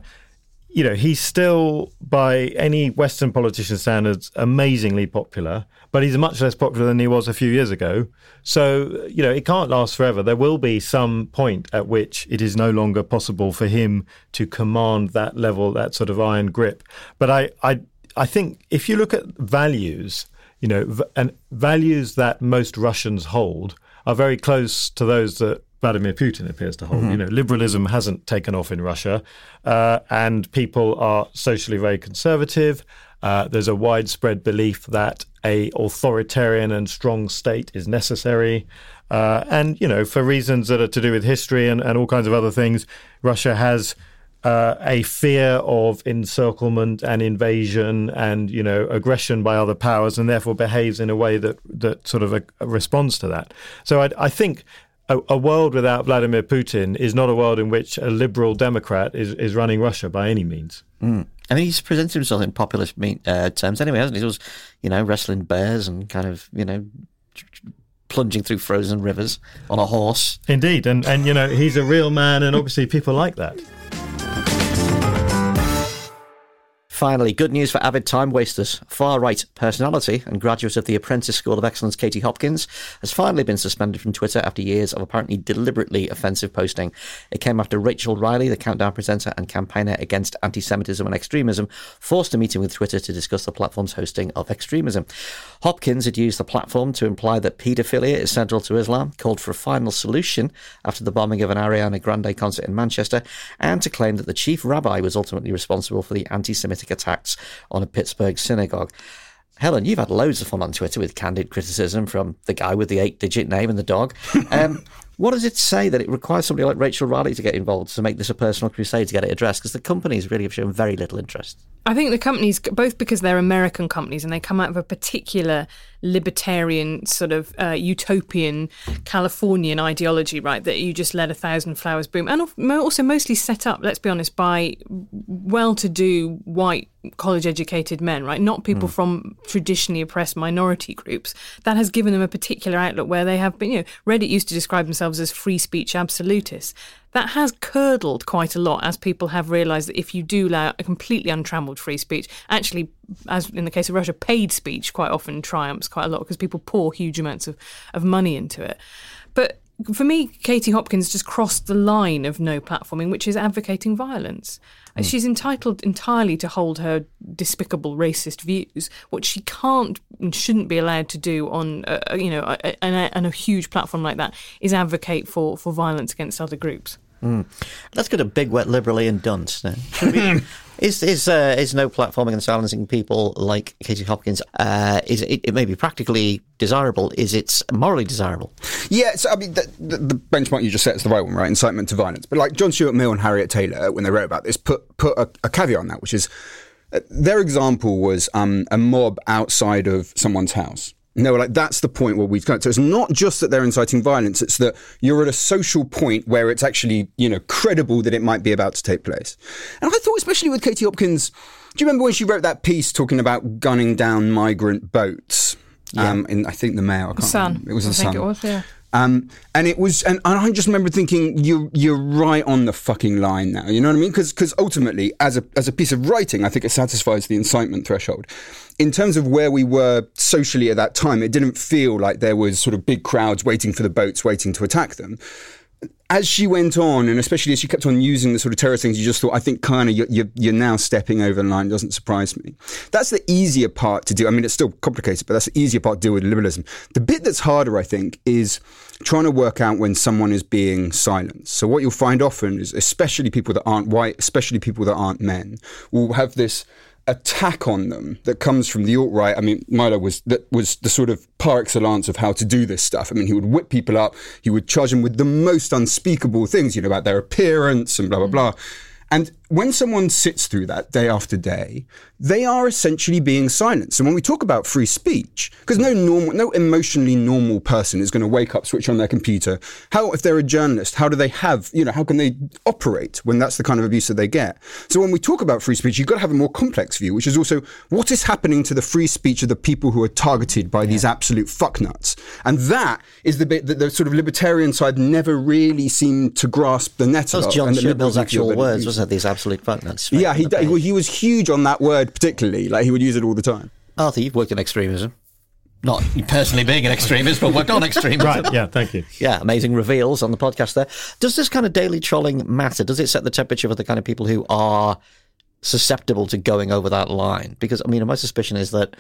you know, he's still, by any Western politician standards, amazingly popular, but he's much less popular than he was a few years ago. So, you know, it can't last forever. There will be some point at which it is no longer possible for him to command that level, that sort of iron grip. But I, I, I think if you look at values, you know, v- and values that most Russians hold are very close to those that Vladimir Putin appears to hold. You know, liberalism hasn't taken off in Russia, uh, and people are socially very conservative. Uh, there's a widespread belief that a authoritarian and strong state is necessary, uh, and you know, for reasons that are to do with history and, and all kinds of other things, Russia has uh, a fear of encirclement and invasion and you know aggression by other powers, and therefore behaves in a way that that sort of a, a responds to that. So I, I think. A, a world without Vladimir Putin is not a world in which a liberal Democrat is, is running Russia by any means. Mm. I mean, he's presented himself in populist me- uh, terms anyway, hasn't he? He was, you know, wrestling bears and kind of, you know, plunging through frozen rivers on a horse. Indeed, and and you know he's a real man, and obviously people like that. Finally, good news for avid time wasters. Far right personality and graduate of the Apprentice School of Excellence, Katie Hopkins, has finally been suspended from Twitter after years of apparently deliberately offensive posting. It came after Rachel Riley, the Countdown presenter and campaigner against anti Semitism and extremism, forced a meeting with Twitter to discuss the platform's hosting of extremism. Hopkins had used the platform to imply that paedophilia is central to Islam, called for a final solution after the bombing of an Ariana Grande concert in Manchester, and to claim that the chief rabbi was ultimately responsible for the anti Semitic attacks on a Pittsburgh synagogue. Helen, you've had loads of fun on Twitter with candid criticism from the guy with the eight digit name and the dog. Um, what does it say that it requires somebody like Rachel Riley to get involved to make this a personal crusade to get it addressed? Because the companies really have shown very little interest. I think the companies, both because they're American companies and they come out of a particular libertarian, sort of uh, utopian Californian ideology, right? That you just let a thousand flowers bloom, and also mostly set up, let's be honest, by well-to-do white college-educated men, right? Not people mm. from traditionally oppressed minority groups. That has given them a particular outlook where they have been. You know, Reddit used to describe themselves as free speech absolutists that has curdled quite a lot as people have realised that if you do allow a completely untrammeled free speech, actually, as in the case of Russia, paid speech quite often triumphs quite a lot because people pour huge amounts of, of money into it. But for me, Katie Hopkins just crossed the line of no platforming, which is advocating violence. Mm. She's entitled entirely to hold her despicable racist views. What she can't and shouldn't be allowed to do on, a, you know, a, a, a, a huge platform like that is advocate for, for violence against other groups. Mm. Let's go to big, wet, liberal Ian Dunt. Is is uh, is no platforming and silencing people like Katie Hopkins? Uh, is it, it may be practically desirable? Is it morally desirable? Yeah, so I mean, the, the, the, benchmark you just set is the right one, right? Incitement to violence. But like John Stuart Mill and Harriet Taylor, when they wrote about this, put put a, a caveat on that, which is uh, their example was um, a mob outside of someone's house. No, like that's the point where we've got. So it's not just that they're inciting violence; it's that you're at a social point where it's actually, you know, credible that it might be about to take place. And I thought, especially with Katie Hopkins, do you remember when she wrote that piece talking about gunning down migrant boats? Yeah. Um, in I think the Mail. I can't Sun. Remember. It was I the Sun. It was, yeah. Um, and it was, and, and, I just remember thinking, you you're right on the fucking line now. You know what I mean? Because ultimately, as a as a piece of writing, I think it satisfies the incitement threshold. In terms of where we were socially at that time, it didn't feel like there was sort of big crowds waiting for the boats, waiting to attack them as she went on, and especially as she kept on using the sort of terrorist things, you just thought, I think kind of you're, you're, now stepping over the line. It Doesn't surprise me. That's the easier part to do. I mean, it's still complicated, but that's the easier part to deal with liberalism. The bit that's harder, I think, is trying to work out when someone is being silenced. So what you'll find often is, especially people that aren't white, especially people that aren't men, will have this attack on them that comes from the alt right. I mean, Milo was that was the sort of par excellence of how to do this stuff. I mean, he would whip people up, he would charge them with the most unspeakable things, you know, about their appearance and blah blah hmm. blah. And when someone sits through that day after day, they are essentially being silenced. And when we talk about free speech, because no normal, no emotionally normal person is going to wake up, switch on their computer. How, if they're a journalist, how do they have, you know, how can they operate when that's the kind of abuse that they get? So when we talk about free speech, you've got to have a more complex view, which is also what is happening to the free speech of the people who are targeted by yeah. these absolute fucknuts. And that is the bit that the sort of libertarian side never really seemed to grasp the net of. That was John Stuart actual words, wasn't it? These absolute fucknuts. Yeah, he, he, he was huge on that word particularly. Like he would use it all the time. Arthur, you've worked in extremism. Not personally being an extremist, but worked on extremism. right, yeah, thank you. Yeah, amazing reveals on the podcast there. Does this kind of daily trolling matter? Does it set the temperature for the kind of people who are susceptible to going over that line. Because I mean, my suspicion is that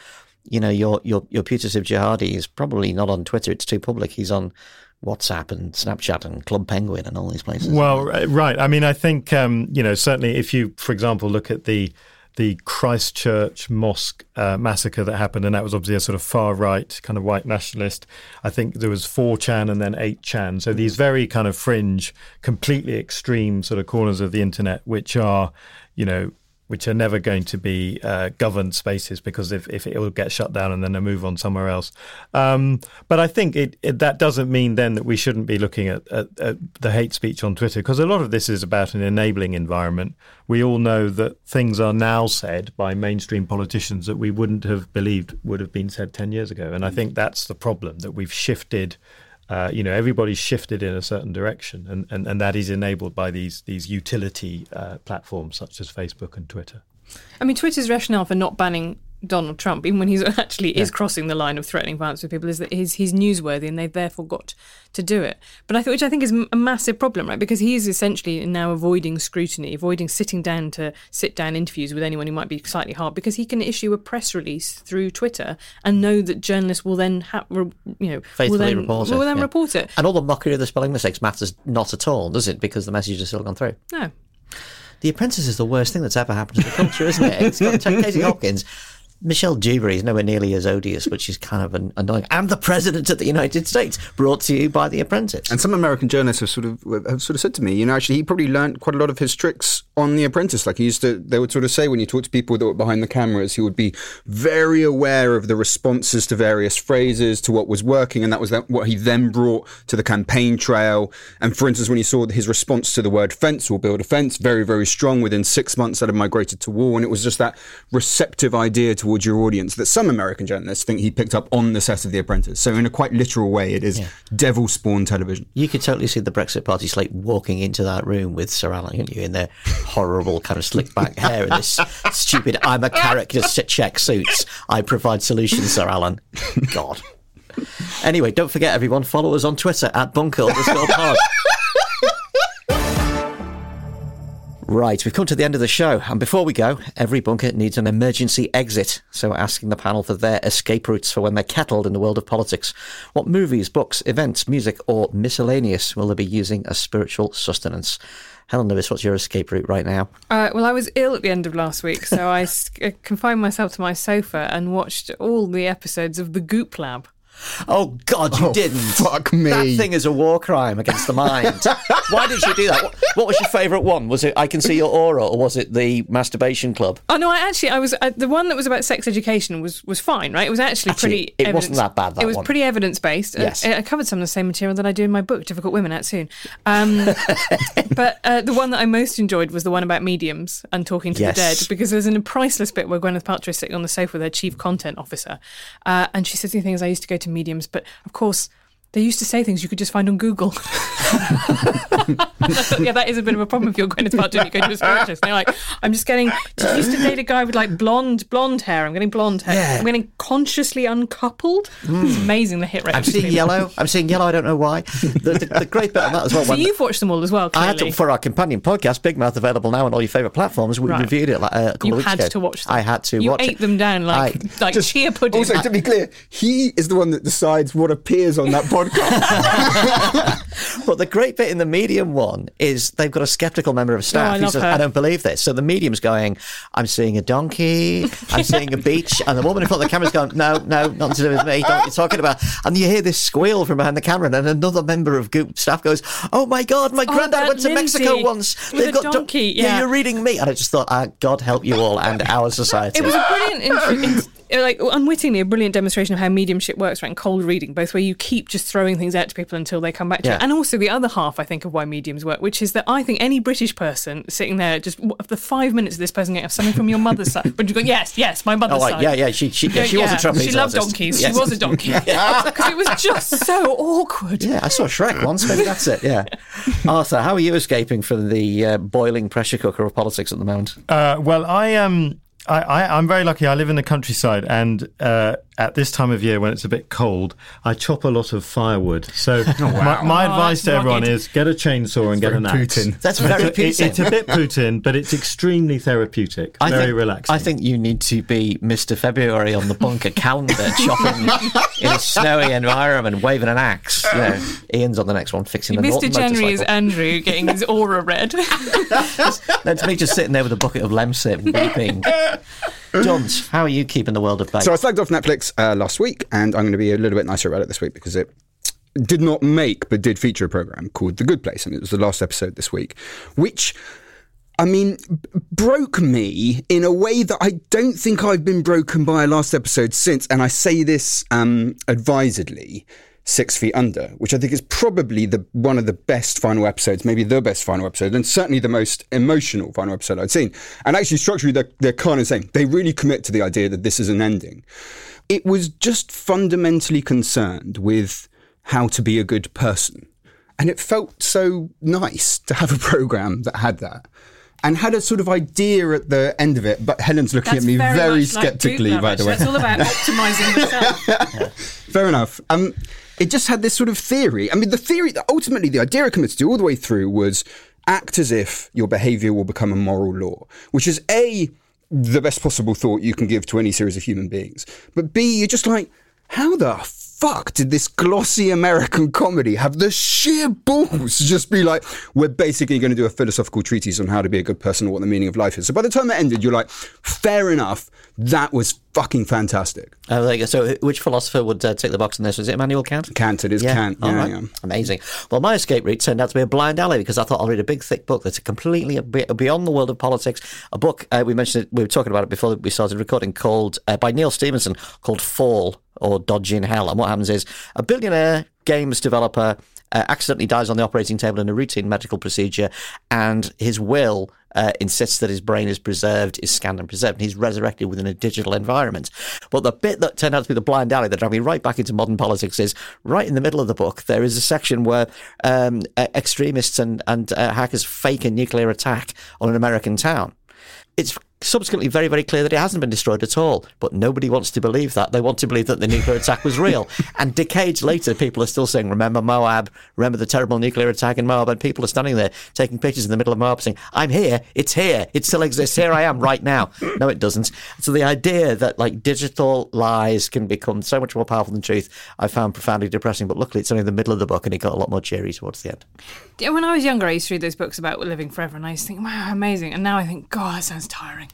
you know your your your putative jihadi is probably not on Twitter; it's too public. He's on WhatsApp and Snapchat and Club Penguin and all these places. Well, right. I mean, I think um, you know certainly if you, for example, look at the the Christchurch mosque uh, massacre that happened, and that was obviously a sort of far right kind of white nationalist. I think there was 4chan and then 8chan. So these very kind of fringe, completely extreme sort of corners of the internet, which are, you know, which are never going to be uh, governed spaces because if, if it will get shut down and then they move on somewhere else. Um, but I think it, it, that doesn't mean then that we shouldn't be looking at, at, at the hate speech on Twitter because a lot of this is about an enabling environment. We all know that things are now said by mainstream politicians that we wouldn't have believed would have been said 10 years ago. And I think that's the problem that we've shifted uh, you know, everybody's shifted in a certain direction, and, and, and that is enabled by these these utility uh, platforms such as Facebook and Twitter. I mean, Twitter's rationale for not banning Donald Trump, even when he's actually yeah. is crossing the line of threatening violence with people, is that he's, he's newsworthy and they've therefore got to do it. But I thought, which I think is a massive problem, right? Because he is essentially now avoiding scrutiny, avoiding sitting down to sit down interviews with anyone who might be slightly hard, because he can issue a press release through Twitter and know that journalists will then, ha- you know, faithfully will then, report, will it, then yeah. report it. And all the mockery of the spelling mistakes matters not at all, does it? Because the message has still gone through. No. The Apprentice is the worst thing that's ever happened to the culture, isn't it? It's got Katie Hopkins. Michelle Dewberry is nowhere nearly as odious, but she's kind of an annoying. And the President of the United States, brought to you by The Apprentice. And some American journalists have sort of have sort of said to me, you know, actually, he probably learned quite a lot of his tricks on The Apprentice. Like he used to, they would sort of say when you talk to people that were behind the cameras, he would be very aware of the responses to various phrases, to what was working, and that was what he then brought to the campaign trail. And for instance, when you saw his response to the word fence or build a fence, very very strong. Within six months, that had migrated to war, and it was just that receptive idea towards your audience that some American journalists think he picked up on the set of The Apprentice. So in a quite literal way, it is yeah. devil spawn television. You could totally see the Brexit Party slate walking into that room with Sir Alan, couldn't you, in their horrible kind of slick back hair and this stupid "I'm a character" check suits. I provide solutions, Sir Alan. God. Anyway, don't forget everyone, follow us on Twitter at Bunker Pod. Right, we've come to the end of the show, and before we go, every bunker needs an emergency exit. So we're asking the panel for their escape routes for when they're kettled in the world of politics. What movies, books, events, music, or miscellaneous will they be using as spiritual sustenance? Helen Lewis, what's your escape route right now? Uh, well, I was ill at the end of last week, so I confined myself to my sofa and watched all the episodes of The Goop Lab. Oh God, you oh, didn't! Fuck me! That thing is a war crime against the mind. Why did you do that? What, what, was your favourite one? Was it I Can See Your Aura, or was it the Masturbation Club? Oh no, I actually I was uh, the one that was about sex education was was fine, right? It was actually, actually pretty. It wasn't that bad. That it was one. pretty evidence based. Uh, Yes, I, I covered some of the same material that I do in my book, Difficult Women, out soon. Um, but uh, the one that I most enjoyed was the one about mediums and talking to Yes. the dead, because there's a priceless bit where Gwyneth Paltrow is sitting on the sofa with her chief content officer, uh, and she says the things I used to go to mediums, but of course. They used to say things you could just find on Google. yeah, that is a bit of a problem if you're Gwyneth Paltrow and you go to a spiritualist. And you're like, I'm just getting. Did you used to date a guy with like blonde, blonde hair? I'm getting blonde hair. Yeah. I'm getting consciously uncoupled. It's amazing the hit rate. I'm seeing yellow. I'm seeing yellow. I don't know why. The, the, the great bit on that as well. So when- you've watched them all as well. I had to, for our companion podcast, Big Mouth, available now on all your favourite platforms. We Right. reviewed it like, uh, a couple you of weeks had ago. to watch them. I had to You watch ate it. them down like I- like chia pudding. Also, to be clear, he is the one that decides what appears on that podcast. But the great bit in the medium one is they've got a skeptical member of staff Oh, I who says, her. I don't believe this. So the medium's going, I'm seeing a donkey, I'm seeing a beach. And the woman in front of the camera's going, No, no, nothing to do with me. Don't you're talking about. And you hear this squeal from behind the camera, and then another member of Goop staff goes, Oh my God, my granddad that went to Lindsay Mexico once. They've got donkey, yeah. you're reading me. And I just thought, ah, God help you all and our society. It was a brilliant, intro- in- like unwittingly, a brilliant demonstration of how mediumship works, right? And cold reading, both where you keep just throwing things out to people until they come back to Yeah. it, and also the other half, I think, of why mediums work, which is that I think any British person sitting there, just the five minutes of this person getting something from your mother's side, but you go, yes, yes, my mother's Oh, right. side. Yeah, yeah. She, she, yeah, she was a trapeze She loved artist. donkeys. Yes. She was a donkey because it was just so awkward. Yeah, I saw Shrek once. Maybe that's it. Yeah. Arthur, how are you escaping from the uh, boiling pressure cooker of politics at the moment? Uh, well, I um, I, I, I'm very lucky. I live in the countryside, and uh, at this time of year when it's a bit cold, I chop a lot of firewood. So my, my Oh, advice to everyone rugged. is get a chainsaw and get an axe. Putin. That's very It- Putin. it's a bit Putin, but it's extremely therapeutic. I very think, relaxing. I think you need to be Mr. February on the bunker calendar, chopping in a snowy environment, waving an axe. You know, Ian's on the next one, fixing the Mr. Norton January is. Andrew getting his aura red. That's me just sitting there with a bucket of Lemsip weeping. Johns, how are you keeping the world of bake? So I slagged off Netflix uh, last week, and I'm going to be a little bit nicer about it this week because it did not make but did feature a program called The Good Place, and it was the last episode this week, which. I mean, b- broke me in a way that I don't think I've been broken by a last episode since. And I say this um, advisedly Six Feet Under, which I think is probably the one of the best final episodes, maybe the best final episode, and certainly the most emotional final episode I'd seen. And actually, structurally, they're, they're kind of same. They really commit to the idea that this is an ending. It was just fundamentally concerned with how to be a good person. And it felt so nice to have a program that had that. And had a sort of idea at the end of it, but Helen's looking That's at me very, like skeptically, Duke by the way. That's all about optimizing yourself. Fair enough. Um, it just had this sort of theory. I mean, the theory that ultimately the idea committed to all the way through was act as if your behavior will become a moral law, which is A, the best possible thought you can give to any series of human beings. But B, you're just like, how the fuck did this glossy American comedy have the sheer balls to just be like, we're basically going to do a philosophical treatise on how to be a good person or what the meaning of life is. So by the time it ended, you're like, fair enough. That was fucking fantastic. Oh, there you go. So, which philosopher would uh, take the box on this? Was it Immanuel Kant? Kant, it is Kant. all Yeah, right. yeah. Amazing. Well, my escape route turned out to be a blind alley because I thought I'll read a big, thick book that's completely a bit beyond the world of politics. A book uh, we mentioned it, we were talking about it before we started recording, called uh, by Neal Stephenson, called Fall or Dodge in Hell. And what happens is a billionaire games developer uh, accidentally dies on the operating table in a routine medical procedure, and his will uh, insists that his brain is preserved, is scanned and preserved, and he's resurrected within a digital environment. But the bit that turned out to be the blind alley that drove me right back into modern politics is right in the middle of the book. There is a section where um, uh, extremists and and uh, hackers fake a nuclear attack on an American town. It's subsequently very, very clear that it hasn't been destroyed at all. But nobody wants to believe that. They want to believe that the nuclear attack was real. and decades later, people are still saying, remember Moab, remember the terrible nuclear attack in Moab. And people are standing there taking pictures in the middle of Moab saying, I'm here, it's here, it still exists, here I am right now. No, it doesn't. So the idea that like digital lies can become so much more powerful than truth, I found profoundly depressing. But luckily, it's only the middle of the book and it got a lot more cheery towards the end. Yeah, when I was younger, I used to read those books about living forever, and I used to think, wow, amazing. And now I think, God, that sounds tiring.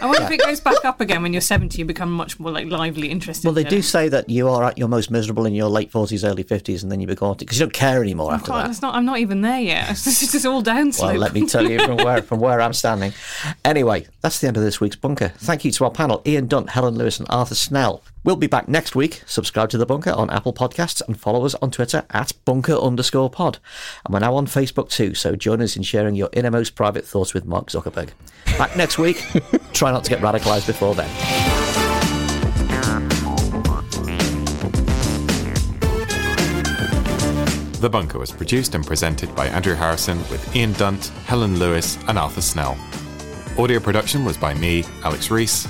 I wonder if it goes back up again when you're 70, you become much more like lively, interested. Well, they do say that you are at your most miserable in your late 40s, early 50s, and then you become because you don't care anymore after God, that. it's not, I'm not even there yet. It's just all downslope. Well, let me tell you from where from where I'm standing. Anyway, that's the end of this week's bunker. Thank you to our panel: Ian Dunt, Helen Lewis, and Arthur Snell. We'll be back next week. Subscribe to the bunker on Apple Podcasts and follow us on Twitter at bunker underscore pod. And we're now on Facebook too, so join us in sharing your innermost private thoughts with Mark Zuckerberg. Back next week. Try not to get radicalised before then. The Bunker was produced and presented by Andrew Harrison with Ian Dunt, Helen Lewis, and Arthur Snell. Audio production was by me, Alex Rees.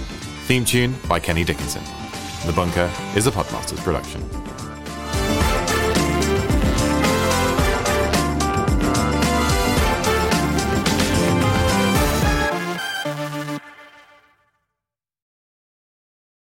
Theme tune by Kenny Dickenson. The Bunker is a Podmasters production.